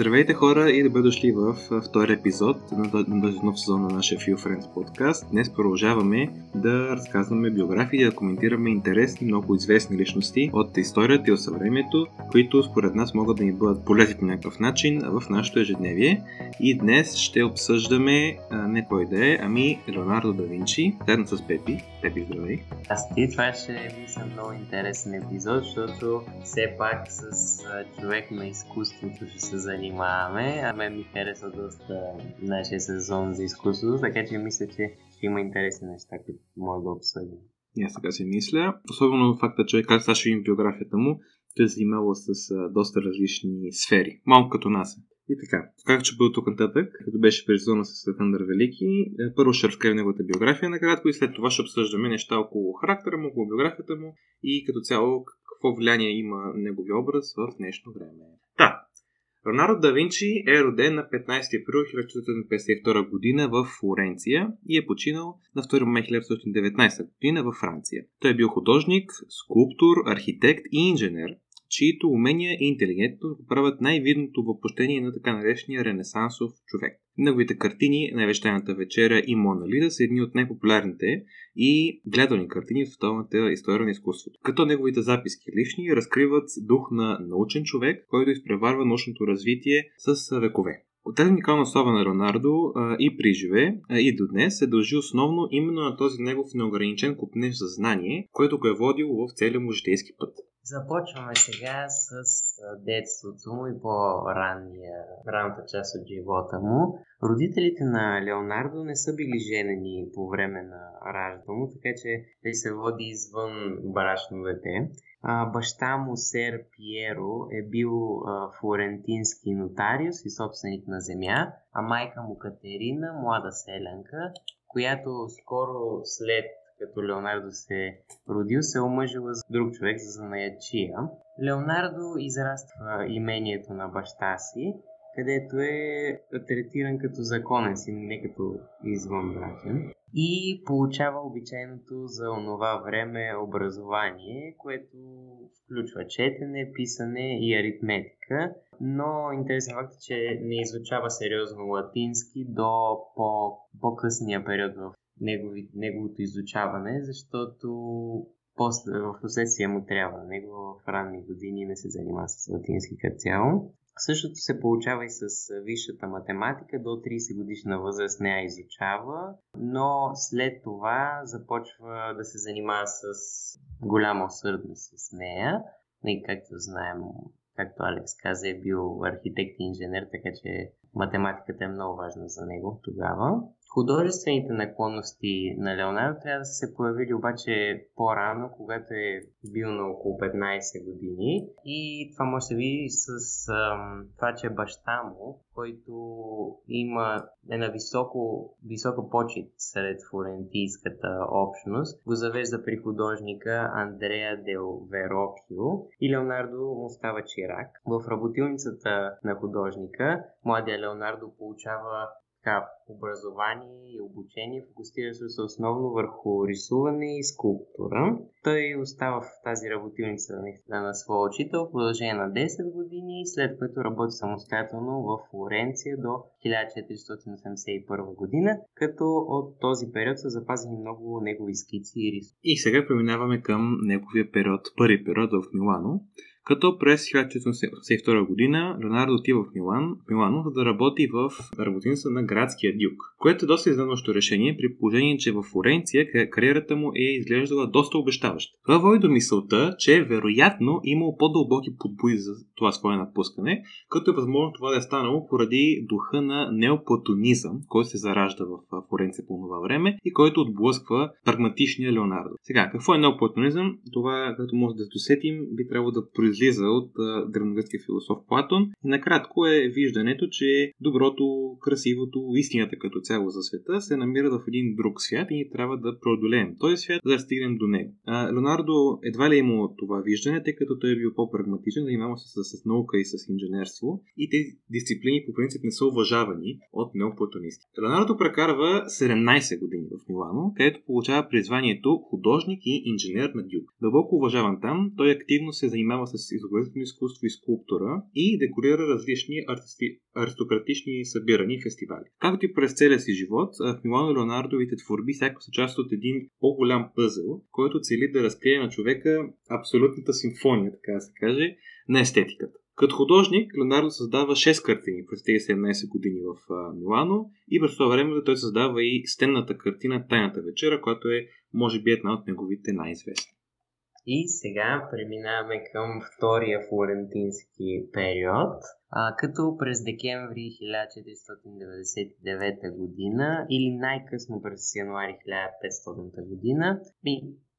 Здравейте хора и добре дошли в втори епизод на този нов сезон на нашия Few Friends подкаст. Днес продължаваме да разказваме биографии и да коментираме интересни, много известни личности от историята и от съвремието, които според нас могат да ни бъдат полезни по някакъв начин в нашето ежедневие. И днес ще обсъждаме не кой да е, ами Леонардо да Винчи, заедно с Пепи. Пепи, здравей! Аз ти, това ще мисля много интересен епизод, защото все пак с човек на изкуството ще се занимаваме, а мен ми харесва доста нашия сезон за изкуството, така че мисля, че ще има интересни неща, които може да обсъдим. И аз така си мисля. Особено факта, че как сега ще биографията му, той е занимава с доста различни сфери. Малко като нас. И така, как ще бъде тук нататък, като беше призона с Александър Велики, е, първо ще разкрием неговата биография накратко и след това ще обсъждаме неща около характера му, около биографията му и като цяло какво влияние има неговия образ в днешно време. Да, Леонардо да Винчи е роден на 15 април 1952 година в Флоренция и е починал на 2 май 1919 година във Франция. Той е бил художник, скулптор, архитект и инженер, чието умения и интелигентност го правят най-видното въплъщение на така наречения ренесансов човек. Неговите картини, Невещаната вечера и Мона Лида са едни от най-популярните и гледани картини в световната история на изкуството. Като неговите записки лични разкриват дух на научен човек, който изпреварва научното развитие с векове. От тази уникална слава на Леонардо а, и при живе, и до днес се дължи основно именно на този негов неограничен купнеж за знание, който го е водил в целия му житейски път. Започваме сега с детството му и по-ранната част от живота му. Родителите на Леонардо не са били женени по време на раждането му, така че той се води извън брачно дете. А, баща му, сер Пиеро, е бил а, флорентински нотариус и собственик на земя, а майка му Катерина, млада селянка, която скоро след като Леонардо се родил, се омъжила с друг човек за занаячия. Леонардо израства имението на баща си, където е третиран като законен си, не като извънбрачен. И получава обичайното за онова време образование, което включва четене, писане и аритметика, но интересен факт е, че не изучава сериозно латински до по- по-късния период в негови, неговото изучаване, защото после, в последствие му трябва него в ранни години не се занимава с латински като цяло. Същото се получава и с висшата математика. До 30 годишна възраст не я изучава, но след това започва да се занимава с голяма усърдност с нея. И както знаем, както Алекс каза, е бил архитект и инженер, така че математиката е много важна за него тогава. Художествените наклонности на Леонардо трябва да са се появили обаче по-рано, когато е бил на около 15 години. И това може да види с ам, това, че баща му, който има е на високо, висока почет сред флорентийската общност, го завежда при художника Андреа Дел Верокио и Леонардо му става чирак. В работилницата на художника младия Леонардо получава така, образование и обучение, фокусира се основно върху рисуване и скулптура. Той остава в тази работилница на своя учител в продължение на 10 години, след което работи самостоятелно в Флоренция до 1481 година, като от този период са запазени много негови скици и рисунки. И сега преминаваме към неговия период, първи период в Милано, като през 1982 година Леонардо отива в Милан, Милано, за да работи в работиница на градския дюк, което е доста изненадващо решение при положение, че в Флоренция кариерата му е изглеждала доста обещаваща. Това води до мисълта, че вероятно имал по-дълбоки подбои за това свое напускане, като е възможно това да е станало поради духа на неоплатонизъм, който се заражда в Флоренция по това време и който отблъсква прагматичния Леонардо. Сега, какво е неоплатонизъм? Това, като може да досетим, би трябвало да произлиза от древногръцкия философ Платон. И накратко е виждането, че доброто, красивото, истината като цяло за света се намира в един друг свят и ние трябва да преодолеем този свят, за да стигнем до него. А, Леонардо едва ли е имал това виждане, тъй като той е бил по-прагматичен, занимава се с, с наука и с инженерство и тези дисциплини по принцип не са уважавани от неоплатонисти. Леонардо прекарва 17 години в Милано, където получава призванието художник и инженер на Дюк. Дълбоко уважаван там, той активно се занимава с с изобразително изкуство и скулптура и декорира различни артисти... аристократични събирани фестивали. Както и през целия си живот, в Милано Леонардовите творби сякаш са част от един по-голям пъзел, който цели да разкрие на човека абсолютната симфония, така да се каже, на естетиката. Като художник, Леонардо създава 6 картини през тези 17 години в Милано и през това време той създава и стенната картина Тайната вечера, която е, може би, една от неговите най-известни. И сега преминаваме към втория флорентински период, а, като през декември 1499 година или най-късно през януари 1500 година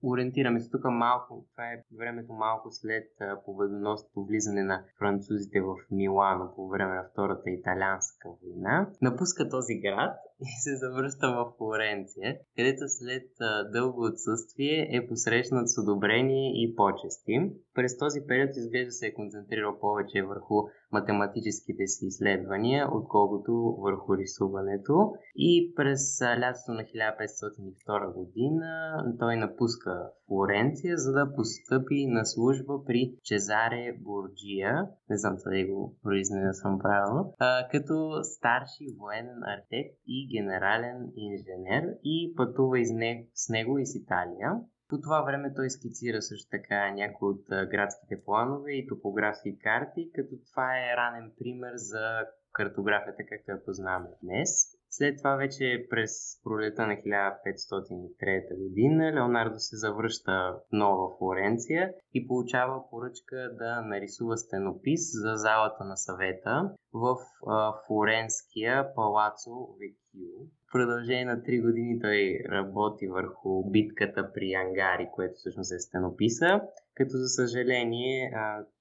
ориентираме се тук малко, това е времето малко след победоносното влизане на французите в Милано по време на Втората италианска война. Напуска този град и се завръща в Флоренция, където след дълго отсъствие е посрещнат с одобрение и почести. През този период изглежда се е концентрирал повече върху математическите си изследвания, отколкото върху рисуването. И през лятото на 1502 година той напуска Флоренция, за да постъпи на служба при Чезаре Борджия, не знам дали го произнесам правилно, като старши военен архитект и генерален инженер и пътува из не, с него из Италия. По това време той скицира също така някои от градските планове и топографски карти, като това е ранен пример за картографията, както я познаваме днес. След това вече през пролета на 1503 година Леонардо се завръща Нова Флоренция и получава поръчка да нарисува стенопис за залата на съвета в флоренския палацо Векио. В продължение на 3 години той работи върху битката при Ангари, което всъщност е стенописа, като за съжаление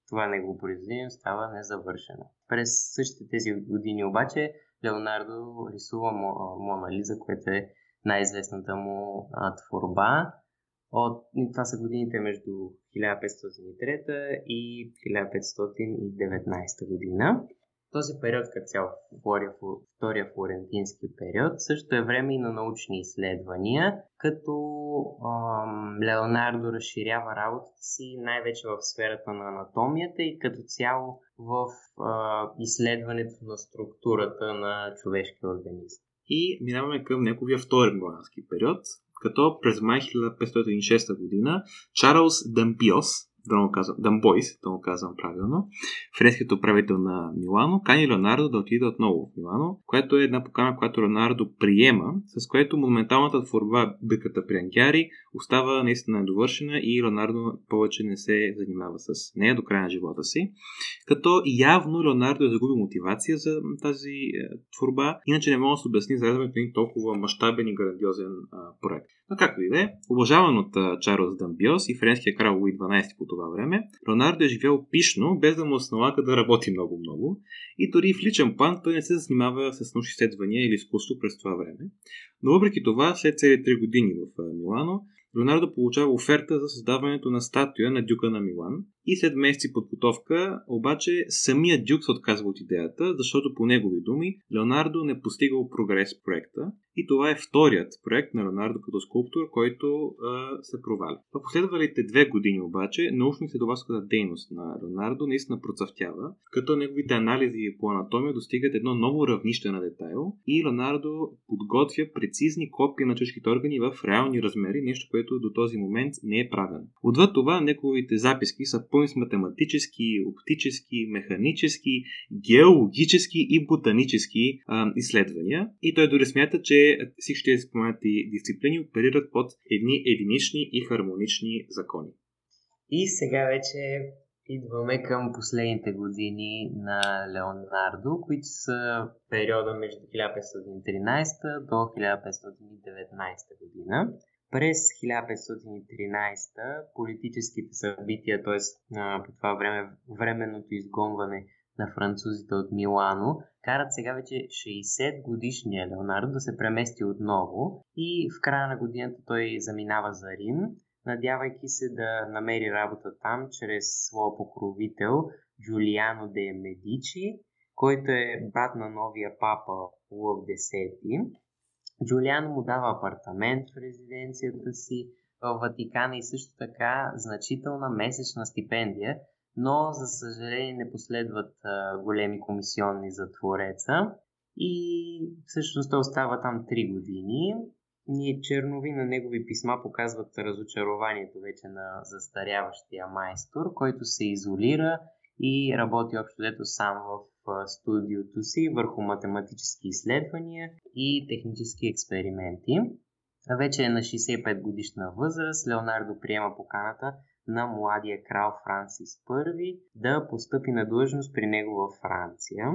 това негово произведение става незавършено. През същите тези години обаче Леонардо рисува Мона Лиза, което е най-известната му творба. От, това са годините между 1503 и 1519 година. Този период, като цял втория, втория флорентински период, също е време и на научни изследвания, като ам, Леонардо разширява работата си най-вече в сферата на анатомията и като цяло в а, изследването на структурата на човешкия организъм. И минаваме към неговия втори милански период, като през май 1506 година Чарлз Дампиос, да му казвам, Дамбойс, да му казвам правилно, френският управител на Милано, кани Леонардо да отиде отново в Милано, което е една покана, която Леонардо приема, с което монументалната творба Биката при Ангяри остава наистина недовършена и Леонардо повече не се занимава с нея до края на живота си. Като явно Леонардо е загубил мотивация за тази е, творба, иначе не мога да се обясни за един толкова мащабен и грандиозен а, проект. Но както и да е, уважаван от Чарлз Дамбиос и френския крал Луи 12 по това време, Леонардо е живял пишно, без да му налага да работи много-много и дори в личен план той не се занимава с научни изследвания или изкуство през това време. Но въпреки това, след цели 3 години в Милано, Леонардо получава оферта за създаването на статуя на дюка на Милан и след месеци подготовка, обаче самия дюк се отказва от идеята, защото по негови думи Леонардо не постигал прогрес в проекта и това е вторият проект на Леонардо като скулптор, който а, се проваля. В последвалите две години обаче научно-изследователската дейност на Леонардо наистина процъфтява, като неговите анализи по анатомия достигат едно ново равнище на детайл и Леонардо подготвя прецизни копии на човешките органи в реални размери, нещо, което до този момент не е правено. Отвъд това, неговите записки са пълни с математически, оптически, механически, геологически и ботанически а, изследвания. И той дори смята, че всички споменати дисциплини оперират под едни единични и хармонични закони. И сега вече идваме към последните години на Леонардо, които са периода между 1513 до 1519 година. През 1513 политическите събития, т.е. по това време временното изгонване на французите от Милано, карат сега вече 60 годишния Леонардо да се премести отново и в края на годината той заминава за Рим, надявайки се да намери работа там чрез своя покровител Джулиано де Медичи, който е брат на новия папа Лъв X. Джулиано му дава апартамент в резиденцията си в Ватикана и също така значителна месечна стипендия, но за съжаление не последват а, големи комисионни за Твореца и всъщност той остава там 3 години. Ние чернови на негови писма показват разочарованието вече на застаряващия майстор, който се изолира и работи общо дето сам в студиото си върху математически изследвания и технически експерименти. Вече е на 65 годишна възраст. Леонардо приема поканата на младия крал Франсис I да постъпи на длъжност при него във Франция.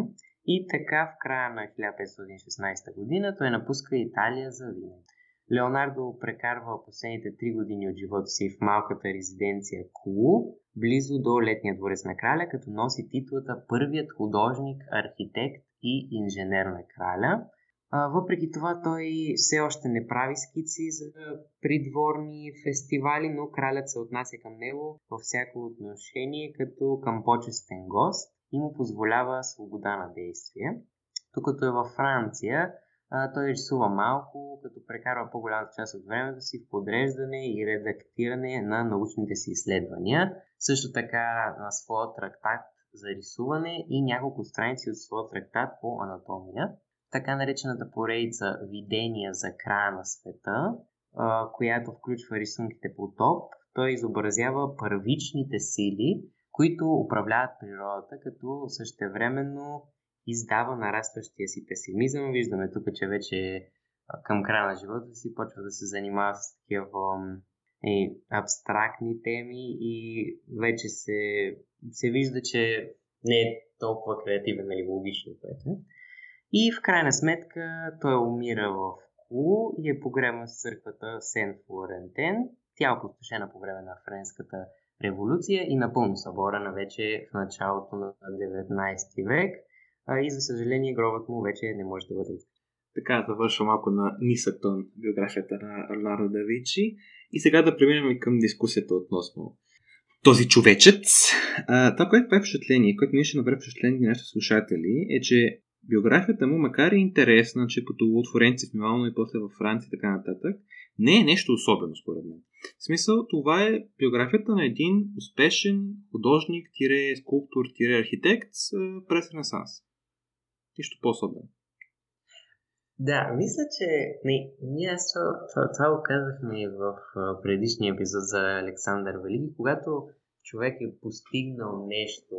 И така в края на 1516 година той напуска Италия за винаги. Леонардо прекарва последните три години от живота си в малката резиденция Кулу, близо до летния дворец на краля, като носи титлата първият художник, архитект и инженер на краля. Въпреки това той все още не прави скици за придворни фестивали, но кралят се отнася към него във всяко отношение като към почестен гост и му позволява свобода на действие. Докато е във Франция, той рисува малко, като прекарва по-голямата част от времето си в подреждане и редактиране на научните си изследвания. Също така на своя трактат за рисуване и няколко страници от своя трактат по анатомия. Така наречената поредица Видения за края на света, която включва рисунките по топ, той изобразява първичните сили, които управляват природата, като същевременно издава нарастващия си песимизъм. Виждаме тук, че вече към края на живота си почва да се занимава с такива е, абстрактни теми и вече се, се вижда, че не е толкова креативен нали, логично, което е. И в крайна сметка той умира в Ку и е погребан в църквата Сен Флорентен. Тя е опустошена по време на Френската революция и напълно съборена вече в началото на 19 век и за съжаление гробът му вече не може да бъде така завършва малко на нисък тон биографията на Леонардо да Винчи. И сега да преминем към дискусията относно този човечец. А, това, което прави впечатление, което ние ще направи впечатление на нашите слушатели, е, че биографията му, макар и интересна, че пътува от Флоренция в Милано и после във Франция и така нататък, не е нещо особено, според мен. В смисъл, това е биографията на един успешен художник, тире скулптор, тире архитект през Ренесанс. Нищо по-особено. Да, мисля, че не, ние това, това го казахме и в предишния епизод за Александър Велики, когато човек е постигнал нещо,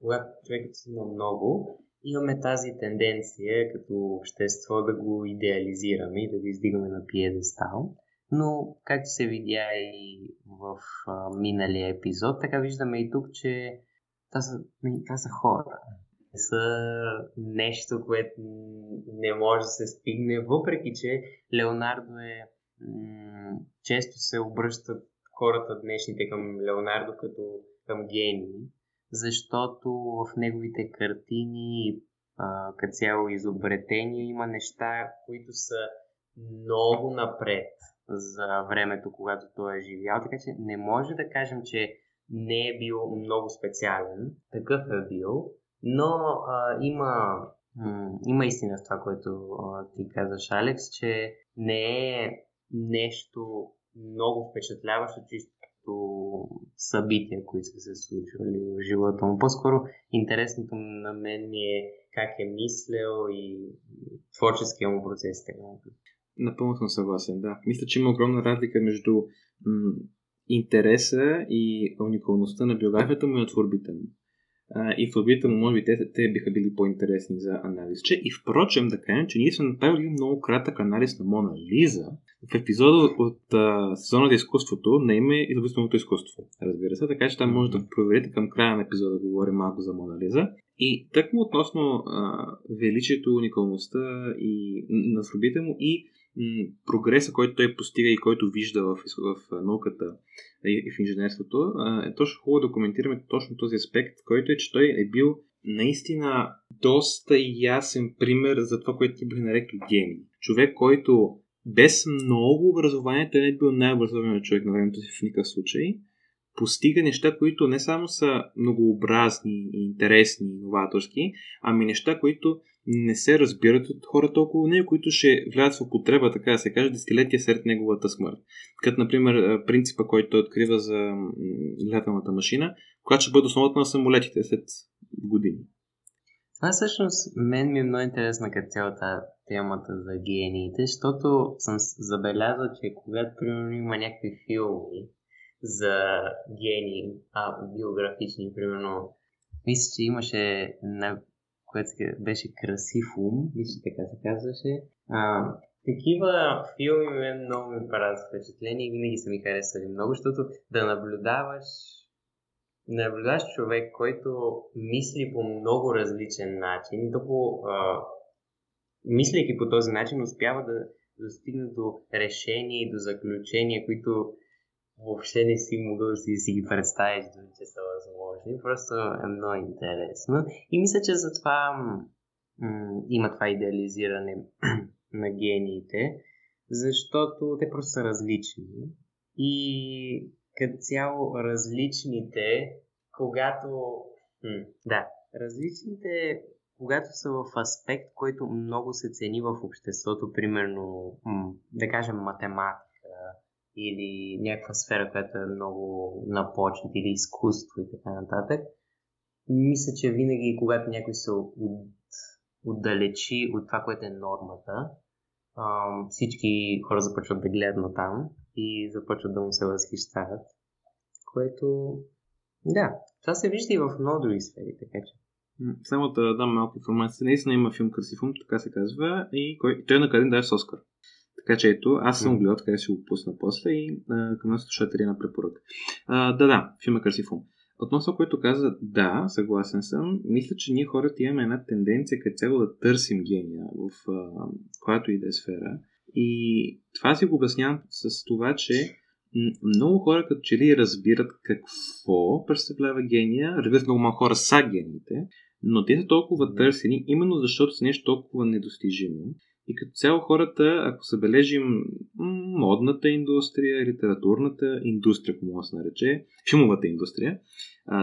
когато човек е постигнал много, имаме тази тенденция като общество да го идеализираме и да го издигаме на пиедестал. Но, както се видя и в а, миналия епизод, така виждаме и тук, че това са, това са хора са нещо, което не може да се стигне, въпреки че Леонардо е често се обръщат хората днешните към Леонардо като към гений, защото в неговите картини като цяло изобретения има неща, които са много напред за времето, когато той е живял, така че не може да кажем, че не е бил много специален. Такъв е бил, но а, има, има истина в това, което а, ти казаш, Алекс, че не е нещо много впечатляващо, чисто събития, които са се случвали в живота му. По-скоро интересното на мен ми е как е мислял и творческия му процес. Напълно съм съгласен, да. Мисля, че има огромна разлика между м- интереса и уникалността на биографията му и на творбите му и в орбита му, може би, те, те биха били по-интересни за анализ. Че и впрочем, да кажем, че ние сме направили много кратък анализ на Мона Лиза в епизода от а, сезона за изкуството на име Изобретителното изкуство. Разбира се, така че там може да проверите към края на епизода, да говорим малко за Мона Лиза. И тъкмо относно а, величието, уникалността и на му и прогреса, който той постига и който вижда в, в науката и в инженерството, е точно хубаво да коментираме точно този аспект, който е, че той е бил наистина доста ясен пример за това, което ти би нарекли гений. Човек, който без много образование, той не е бил най-образованият човек на времето си в никакъв случай, постига неща, които не само са многообразни и интересни и новаторски, ами неща, които не се разбират от хората около него, които ще влязат в употреба, така да се каже, десетилетия след неговата смърт. Като, например, принципа, който той открива за леталната машина, която ще бъде основата на самолетите след години. Това всъщност мен ми е много интересна като цялата темата за гениите, защото съм забелязал, че когато примерно има някакви филми за гении, а, биографични, примерно, мисля, че имаше на което беше красив ум, мисля, така се казваше. А, такива филми мен много ми правят впечатление и винаги са ми харесвали много, защото да наблюдаваш наблюдаваш човек, който мисли по много различен начин и по, мислейки по този начин успява да достигне до решения и до заключения, които въобще не си могъл да си, си ги представиш, дори че са възможни. Просто е много интересно. И мисля, че затова м- има това идеализиране на гениите, защото те просто са различни. И като цяло различните, когато... М- да, различните, когато са в аспект, който много се цени в обществото, примерно, м- да кажем, математика, или някаква сфера, която е много на почет или изкуство и така нататък. Мисля, че винаги, когато някой се от, отдалечи от това, което е нормата, всички хора започват да гледат на там и започват да му се възхищават. Което, да, това се вижда и в много други сфери, така че. Само да дам малко информация. Наистина има филм Красив така се казва, и кой... той е накъден даже с Оскар. Така че ето, аз съм гледал, така си го пусна после и а, към нас слушатели на препоръка. А, да, да, филма Красив ум. Относно което каза, да, съгласен съм. Мисля, че ние хората имаме една тенденция като цяло да търсим гения в а, която и да е сфера. И това си го обяснявам с това, че много хора като че ли разбират какво представлява гения, разбират много малко хора са гениите, но те са толкова търсени, именно защото са нещо толкова недостижимо, и като цяло хората, ако се бележим модната индустрия, литературната индустрия, ако може да се нарече, филмовата индустрия,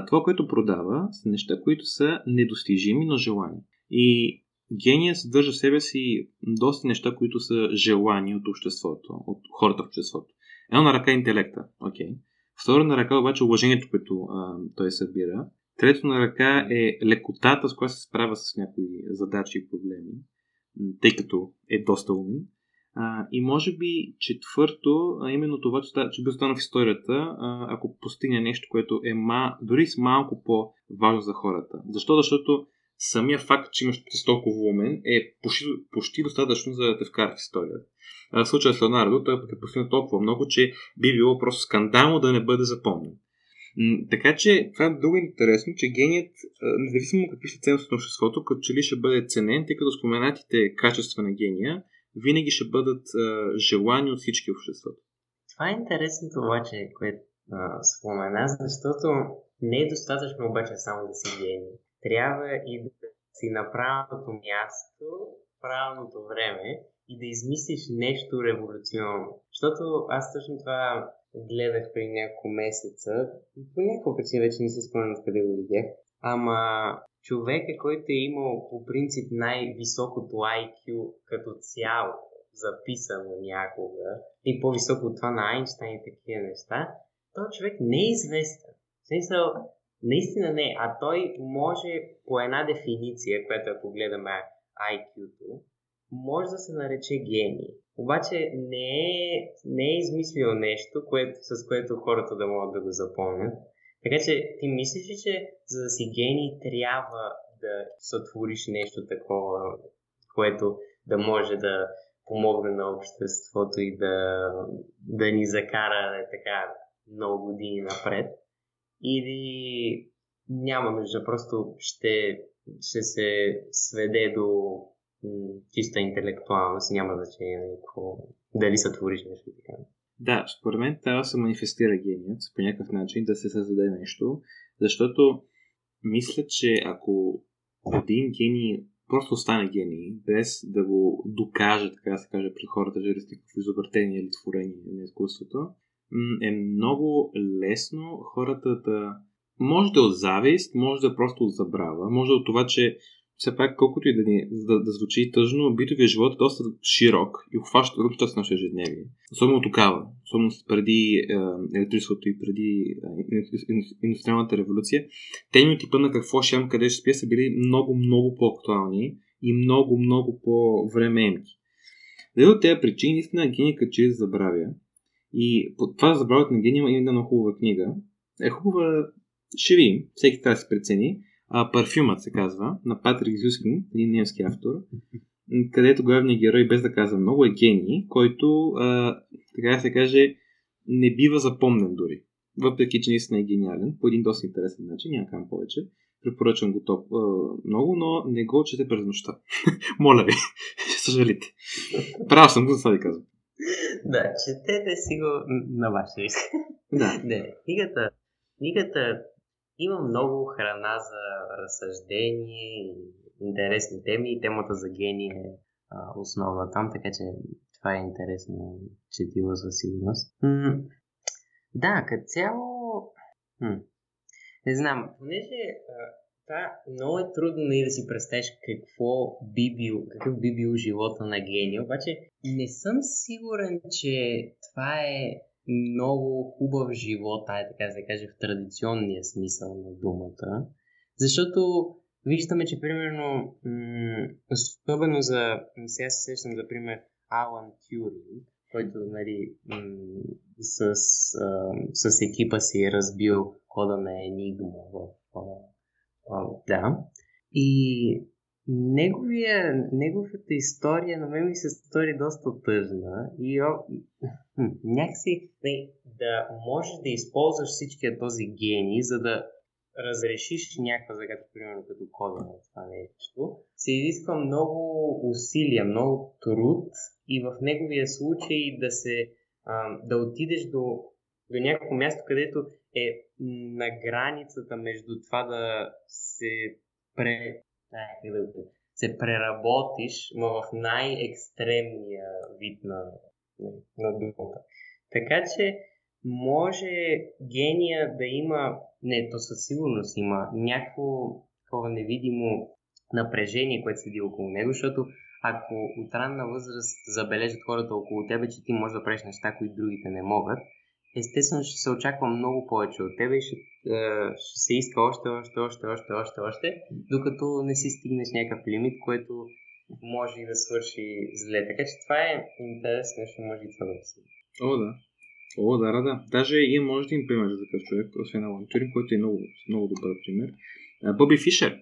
това, което продава, са неща, които са недостижими, но желани. И гения съдържа в себе си доста неща, които са желани от обществото, от хората в обществото. Едно на ръка е интелекта, окей. Okay. Второ на ръка обаче уважението, което а, той събира. Трето на ръка е лекотата, с която се справя с някои задачи и проблеми тъй като е доста умен. А, и може би четвърто, а именно това, че би останал в историята, а, ако постигне нещо, което е ма, дори с малко по-важно за хората. Защо? Защото самия факт, че имаш си толкова умен е почти, почти достатъчно за да те вкара в историята. В случая с Леонардо, той е постигнал толкова много, че би било просто скандално да не бъде запомнен. Така че това е много интересно, че геният, независимо какви са ценности на обществото, като че ли ще бъде ценен, тъй като споменатите качества на гения винаги ще бъдат желани от всички обществото. Това е интересното обаче, което спомена, защото не е достатъчно обаче само да си гений. Трябва и да си на правилното място, правилното време и да измислиш нещо революционно. Защото аз точно това гледах преди няколко месеца. По някаква причина вече не си спомням къде го видях. Ама човека, който е имал по принцип най-високото IQ като цяло, записано някога, и по-високо от това на Айнштайн и такива неща, този човек не е известен. В смисъл, наистина не, а той може по една дефиниция, която ако гледаме IQ-то, може да се нарече гений. Обаче не е, не е измислил нещо, което, с което хората да могат да го запомнят. Така че ти мислиш ли, че за да си гений трябва да сътвориш нещо такова, което да може да помогне на обществото и да, да ни закара така много години напред? Или няма нужда, просто ще, ще се сведе до чиста интелектуалност, няма значение на какво, дали са твориш нещо така. Да, според мен трябва да се манифестира геният по някакъв начин, да се създаде нещо, защото мисля, че ако един гений просто стане гений, без да го докаже, така да се каже, пред хората, е в изобретение или творение на изкуството, е много лесно хората да може да е от завист, може да е просто от забрава, може да е от това, че все пак, колкото и да, ни, да, да звучи тъжно, битовия живот е доста широк и обхваща част на ежедневие. Особено тогава, особено преди е, електричеството и преди е, индустриалната революция, теми от типа на какво ще ям, къде ще спя са били много, много по-актуални и много, много по-времеемки. Дали от тези причини, наистина гений че забравя. И това забравят на гения има една много хубава книга. Е хубава, ще видим, всеки трябва да се прецени а, Парфюмът се казва, на Патрик Зюскин, един немски автор, където главният герой, без да казва много, е гений, който, а, така да се каже, не бива запомнен дори. Въпреки, че наистина е гениален, по един доста интересен начин, няма кам повече. Препоръчвам го топ, а, много, но не го чете през нощта. Моля ви, ще съжалите. Прав съм го, за това ви казвам. Да, четете си го на ваш риск. Да. Не, книгата, книгата има много храна за разсъждение и интересни теми и темата за гений е основа там, така че това е интересно четиво със сигурност. Да, като цяло... Не знам, понеже това много е трудно нали, да си представиш какво би бил, какъв би бил живота на гений, обаче не съм сигурен, че това е много хубав живот, ай така да се каже, в традиционния смисъл на думата. Защото виждаме, че примерно, м- особено за, сега се сещам за пример Алан Тюринг, който нали, м- с, а, с екипа си е разбил кода на Енигма в а, а, да. И неговия, неговата история на мен ми се стори доста тъжна и о, някакси не, да можеш да използваш всичкия този гений, за да разрешиш някаква загадка, примерно като кода на това нещо, се изисква много усилия, много труд и в неговия случай да се да отидеш до, до някакво място, където е на границата между това да се пре, как да се преработиш, но в най-екстремния вид на, на думата. Така че може гения да има, не, то със сигурност има някакво такова невидимо напрежение, което седи около него, защото ако от ранна възраст забележат хората около тебе, че ти можеш да правиш неща, които другите не могат, естествено ще се очаква много повече от тебе и ще, е, ще се иска още, още, още, още, още, още, докато не си стигнеш някакъв лимит, което може и да свърши зле. Така че това е интересно, ще може и това да се. О, да. О, да, да, да. Даже има може да им пример за такъв човек, освен Алан който е много, много добър пример. Боби Фишер,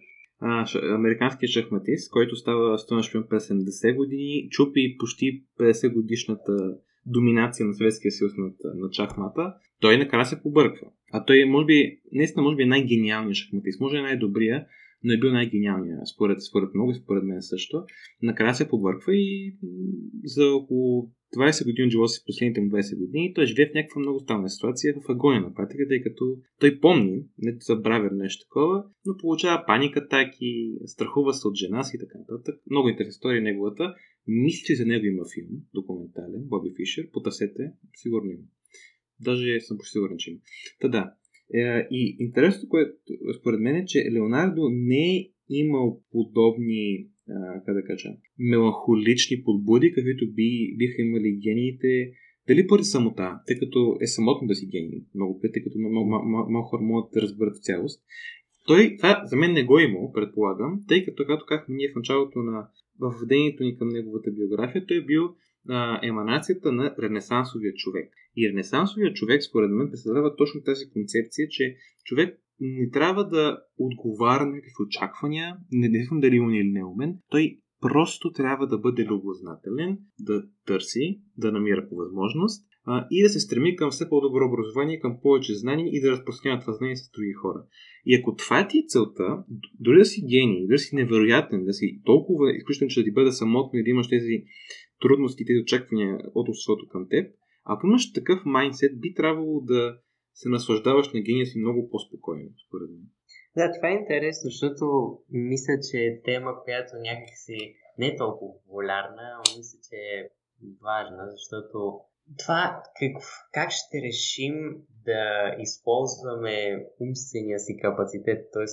американският шахматист, който става стойна шпион през 70 години, чупи почти 50 годишната доминация на Съветския съюз над, над шахмата, той накрая се побърква. А той, може би, наистина, може би е най-гениалният шахматист, може е най-добрия, но е бил най-гениалният, според, според много и според мен също. Накрая се побърква и за около 20 години от живота си, последните му 20 години, той живее в някаква много странна ситуация в агония на практика, тъй като той помни, не забравя нещо такова, но получава паника атаки, страхува се от жена си и така нататък. Много интересна история неговата. Мисля, че за него има филм, документален, Боби Фишер. Потърсете, сигурно има. Даже съм почти сигурен, че има. Та да. Е, и интересното, което според мен е, че Леонардо не е имал подобни как да кажа, меланхолични подбуди, каквито би, биха имали гениите, дали поради самота, тъй като е самотно да си гений, много пъти, тъй като малко хора могат да разберат цялост. Той, това за мен не го е имал, предполагам, тъй като, както казахме ние в началото на въведението ни към неговата биография, той е бил а, еманацията на ренесансовия човек. И ренесансовия човек, според мен, представлява точно тази концепция, че човек не трябва да отговаря на някакви очаквания, не знам дали умен или не умен. Той просто трябва да бъде любознателен, да търси, да намира по възможност а, и да се стреми към все по-добро образование, към повече знания и да разпространява това знание с други хора. И ако това е ти целта, дори да си гений, да си невероятен, да си толкова изключително, че да ти бъде самотно и да имаш тези трудности, тези очаквания от обществото към теб, ако имаш такъв майндсет, би трябвало да се наслаждаваш на гения си много по-спокойно, според мен. Да, това е интересно, защото мисля, че е тема, която някакси не е толкова популярна, но мисля, че е важна, защото това как, как ще решим да използваме умствения си капацитет, т.е.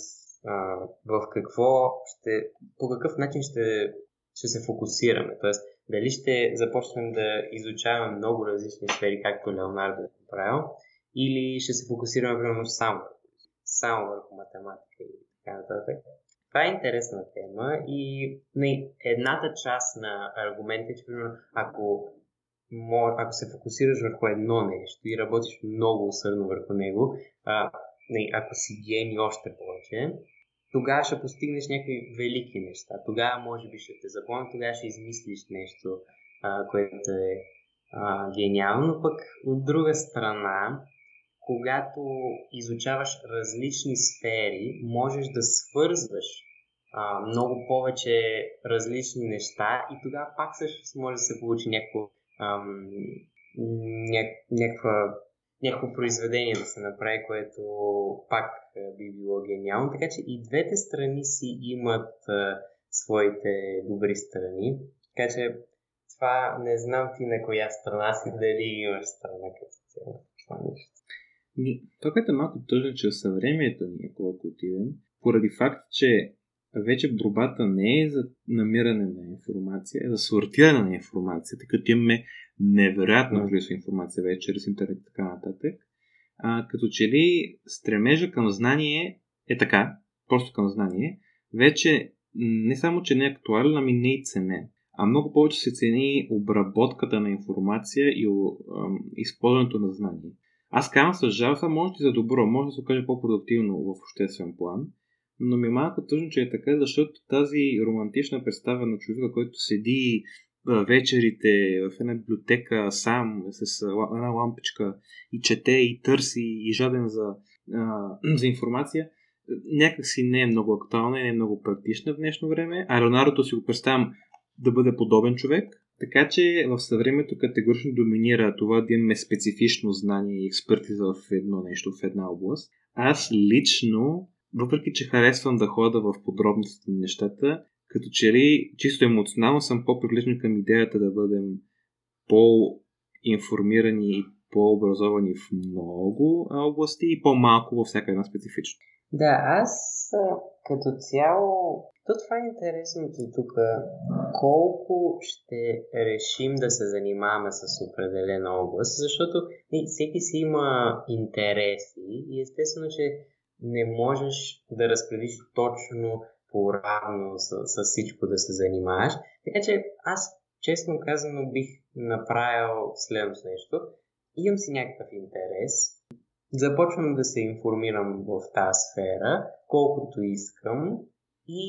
в какво ще, по какъв начин ще, ще се фокусираме. Тоест, дали ще започнем да изучаваме много различни сфери, както Леонардо е правил, или ще се фокусираме примерно само, само върху математика и така нататък. Това е интересна тема и не, едната част на аргумента е, че примерно, ако, ако се фокусираш върху едно нещо и работиш много усърдно върху него, а, не, ако си гени още повече, тогава ще постигнеш някакви велики неща. Тогава може би ще те запомня, тогава ще измислиш нещо, а, което е а, гениално. Пък от друга страна, когато изучаваш различни сфери, можеш да свързваш а, много повече различни неща и тогава пак също може да се получи някакво, ам, ня, някаква, някакво произведение да се направи, което пак би било гениално. Така че и двете страни си имат а, своите добри страни. Така че това не знам ти на коя страна си, дали имаш страна като цяло. Това нещо. Това, което е малко тъжно, че в съвремието ни, ако отидем, поради факт, че вече борбата не е за намиране на информация, е за сортиране на информация, тъй като имаме невероятно количество информация вече чрез интернет и така нататък. А, като че ли стремежа към знание е така, просто към знание, вече не само, че не е актуален, ами не е ценен. А много повече се цени обработката на информация и ам, използването на знание. Аз казвам с жалост, може и за добро, може да се окаже по-продуктивно в обществен план, но ми е малко тъжно, че е така, защото тази романтична представа на човека, който седи вечерите в една библиотека сам с една лампичка и чете и търси и жаден за, а, за информация, някак си не е много актуална и не е много практична в днешно време. А Леонардото си го представям да бъде подобен човек, така че в съвремето категорично доминира това да имаме специфично знание и експертиза в едно нещо, в една област. Аз лично, въпреки че харесвам да хода в подробностите на нещата, като че ли чисто емоционално съм по-привлечен към идеята да бъдем по-информирани и по-образовани в много области и по-малко във всяка една специфична. Да, аз като цяло то това е интересното тук. Колко ще решим да се занимаваме с определена област, защото всеки си има интереси и естествено, че не можеш да разпределиш точно по-равно с, с всичко да се занимаваш. Така че аз, честно казано, бих направил следното нещо. Имам си някакъв интерес, започвам да се информирам в тази сфера, колкото искам, и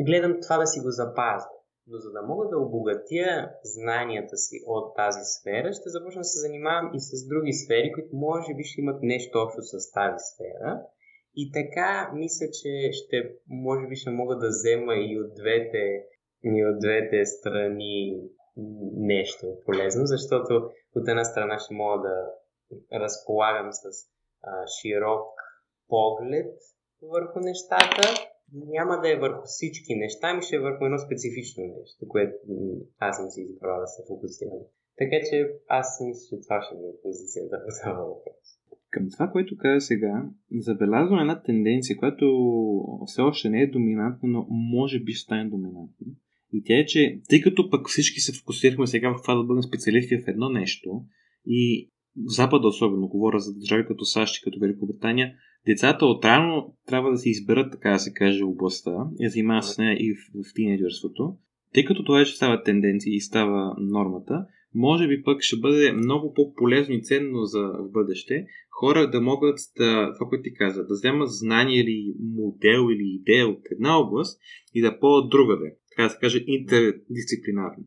гледам това да си го запазя. Но за да мога да обогатя знанията си от тази сфера, ще започна да се занимавам и с други сфери, които може би ще имат нещо общо с тази сфера. И така, мисля, че ще, може би ще мога да взема и от двете, и от двете страни нещо полезно, защото от една страна ще мога да разполагам с а, широк поглед върху нещата, няма да е върху всички неща, ми ще е върху едно специфично нещо, което аз съм си избрал да се фокусирам. Така че аз мисля, че това ще ми е позицията по това въпрос. Към това, което каза сега, забелязвам една тенденция, която все още не е доминантна, но може би ще стане доминантна. И тя е, че тъй като пък всички се фокусирахме сега в това да бъдем специалисти в едно нещо и в Запада особено, говоря за държави като САЩ и като Великобритания, децата отрано трябва да се изберат, така да се каже, областта и да занимават с нея и в, в тинейджърството. Тъй като това ще става тенденция и става нормата, може би пък ще бъде много по-полезно и ценно за в бъдеще хора да могат да, това, което ти каза, да вземат знание или модел или идея от една област и да по другаде, така да се каже интердисциплинарно.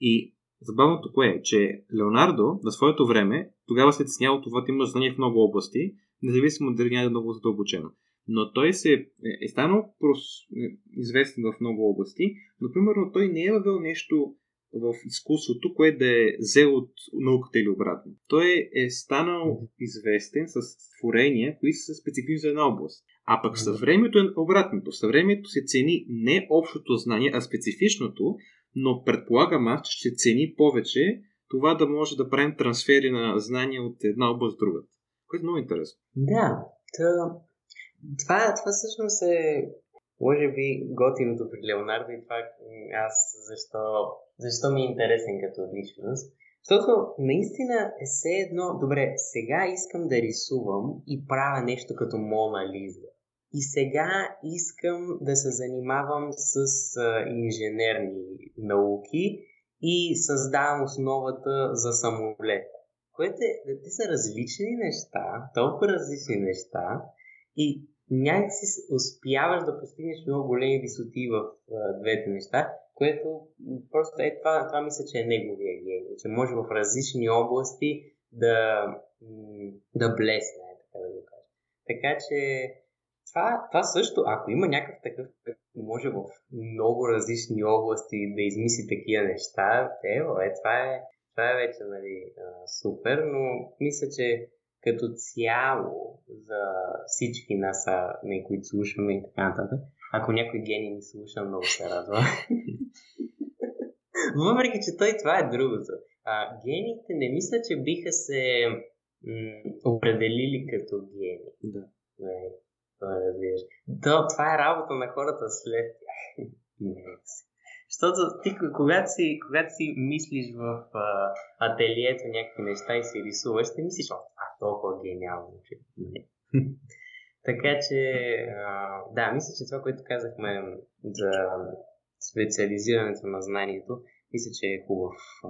И забавното кое е, че Леонардо на своето време тогава се ценява това да има знание в много области, независимо дали няма да е много задълбочено. Но той се е, е станал прос, е, известен в много области, но примерно той не е въвел нещо в изкуството, което да е взел от науката или обратно. Той е станал известен с творения, които са специфични за една област. А пък със времето е обратното. Със времето се цени не общото знание, а специфичното, но предполагам аз, че ще цени повече това да може да правим трансфери на знания от една област в друга. Което е много интересно. Да, тъ... Това, това всъщност е може би готиното при Леонардо и това аз защо, защо ми е интересен като личност. Защото наистина е все едно, добре, сега искам да рисувам и правя нещо като Мона Лиза. И сега искам да се занимавам с инженерни науки и създавам основата за самолета. Което е, те са различни неща, толкова различни неща и някакси успяваш да постигнеш много големи висоти в а, двете неща, което просто е това, това мисля, че е неговия гений, че може в различни области да, да блесне, така да го кажа. Така че това, това също, ако има някакъв такъв, може в много различни области да измисли такива неща, е, е това е, това е вече нали, супер, но мисля, че като цяло за всички нас, на които слушаме и така нататък, ако някой гений ни слуша, много се радва. Въпреки, че той това е другото. А, гените не мисля, че биха се м- определили като гени. Да. Разбираш. То, това е работа на хората след тях. Защото ти, когато си, когато си мислиш в а, ателието някакви неща и си рисуваш, ти мислиш, това е толкова гениално. Че... Така че, а, да, мисля, че това, което казахме за специализирането на знанието, мисля, че е хубав, а,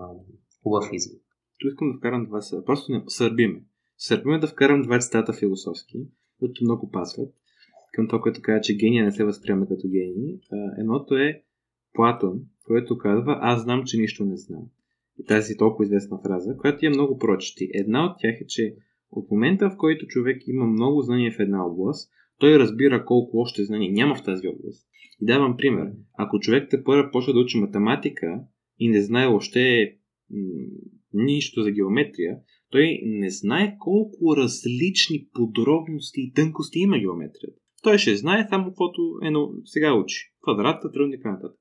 хубав извод. Тук искам да вкарам два. Просто не сърбиме. Сърбиме да вкарам два цитата философски, които много пасват към това, което казва, че гения не се възприема като гений. Едното е Платон, който казва Аз знам, че нищо не знам. И тази толкова известна фраза, която е много прочети. Една от тях е, че от момента, в който човек има много знания в една област, той разбира колко още знания няма в тази област. И давам пример. Ако човек те първа почва да учи математика и не знае още нищо за геометрия, той не знае колко различни подробности и тънкости има геометрията. Той ще знае само каквото е, но сега учи. Квадрата, тръгне така нататък.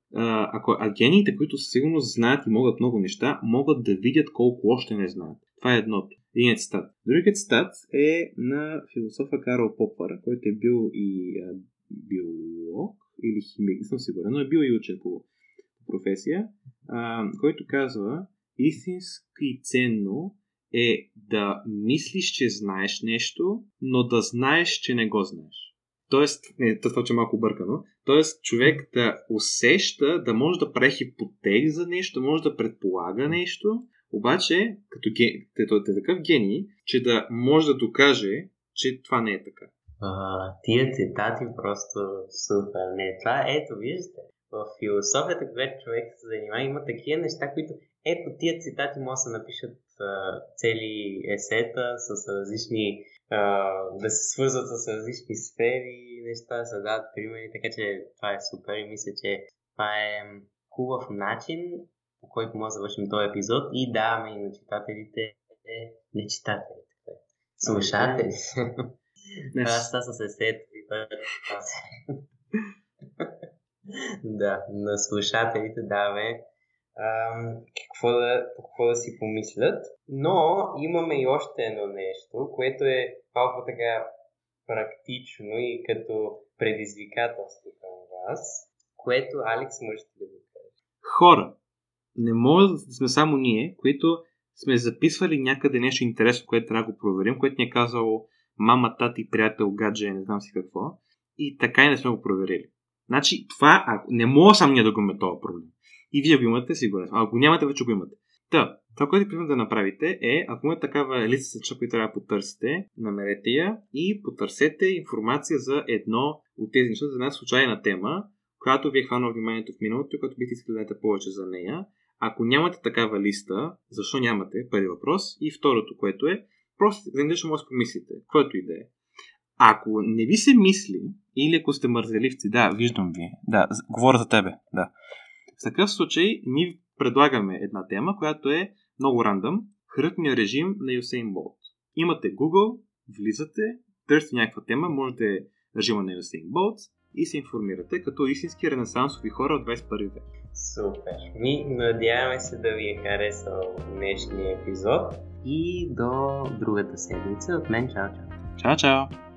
Ако а гениите, които със сигурност знаят и могат много неща, могат да видят колко още не знаят. Това е едното. Един цитат. Другият цитат е на философа Карл Попър, който е бил и а, биолог или химик, не съм сигурен, но е бил и учен по професия, а, който казва истински ценно е да мислиш, че знаеш нещо, но да знаеш, че не го знаеш. Тоест, не, това че е малко бъркано. Тоест, човек да усеща, да може да прави хипотези за нещо, може да предполага нещо, обаче, като ген... е такъв гений, че да може да докаже, че това не е така. А, тия цитати просто супер. Не, това ето, виждате. В философията, когато човек се занимава, има такива неща, които ето тия цитати може да се напишат цели есета с различни да се свързват с различни сфери неща, да се дадат примери, така че това е супер и мисля, че това е хубав начин, по който може да завършим този епизод. И даваме и на читателите, не читателите, слушатели. Аз това с есето и да, на слушателите даваме какво, да, какво да си помислят. Но имаме и още едно нещо, което е малко така практично и като предизвикателство към вас, което Алекс може да ви каже. Хора, не може да сме само ние, които сме записвали някъде нещо интересно, което трябва да го проверим, което ни е казало мама, тати, приятел, гадже, не знам си какво. И така и не сме го проверили. Значи, това, ако не мога сам ние да го имаме този проблем. И вие го имате, сигурен. Ако нямате, вече го имате. Та, това, което примерно да направите е, ако имате такава листа, която трябва да потърсите, намерете я и потърсете информация за едно от тези неща, за една случайна тема, която ви е хванала вниманието в миналото и която бихте искали да знаете повече за нея. Ако нямате такава листа, защо нямате? Първи въпрос. И второто, което е, просто за нещо може да помислите, което и да е. Ако не ви се мисли, или ако сте мързеливци, да, виждам ви, да, говоря за тебе, да. В такъв случай ние предлагаме една тема, която е много рандъм. Хрътния режим на Юсейн Болт. Имате Google, влизате, търсите някаква тема, може да е режима на Юсейн Болт и се информирате като истински ренесансови хора от 21 век. Супер! Ми надяваме се да ви е харесал днешния епизод и до другата седмица. От мен чао чао! Чао чао!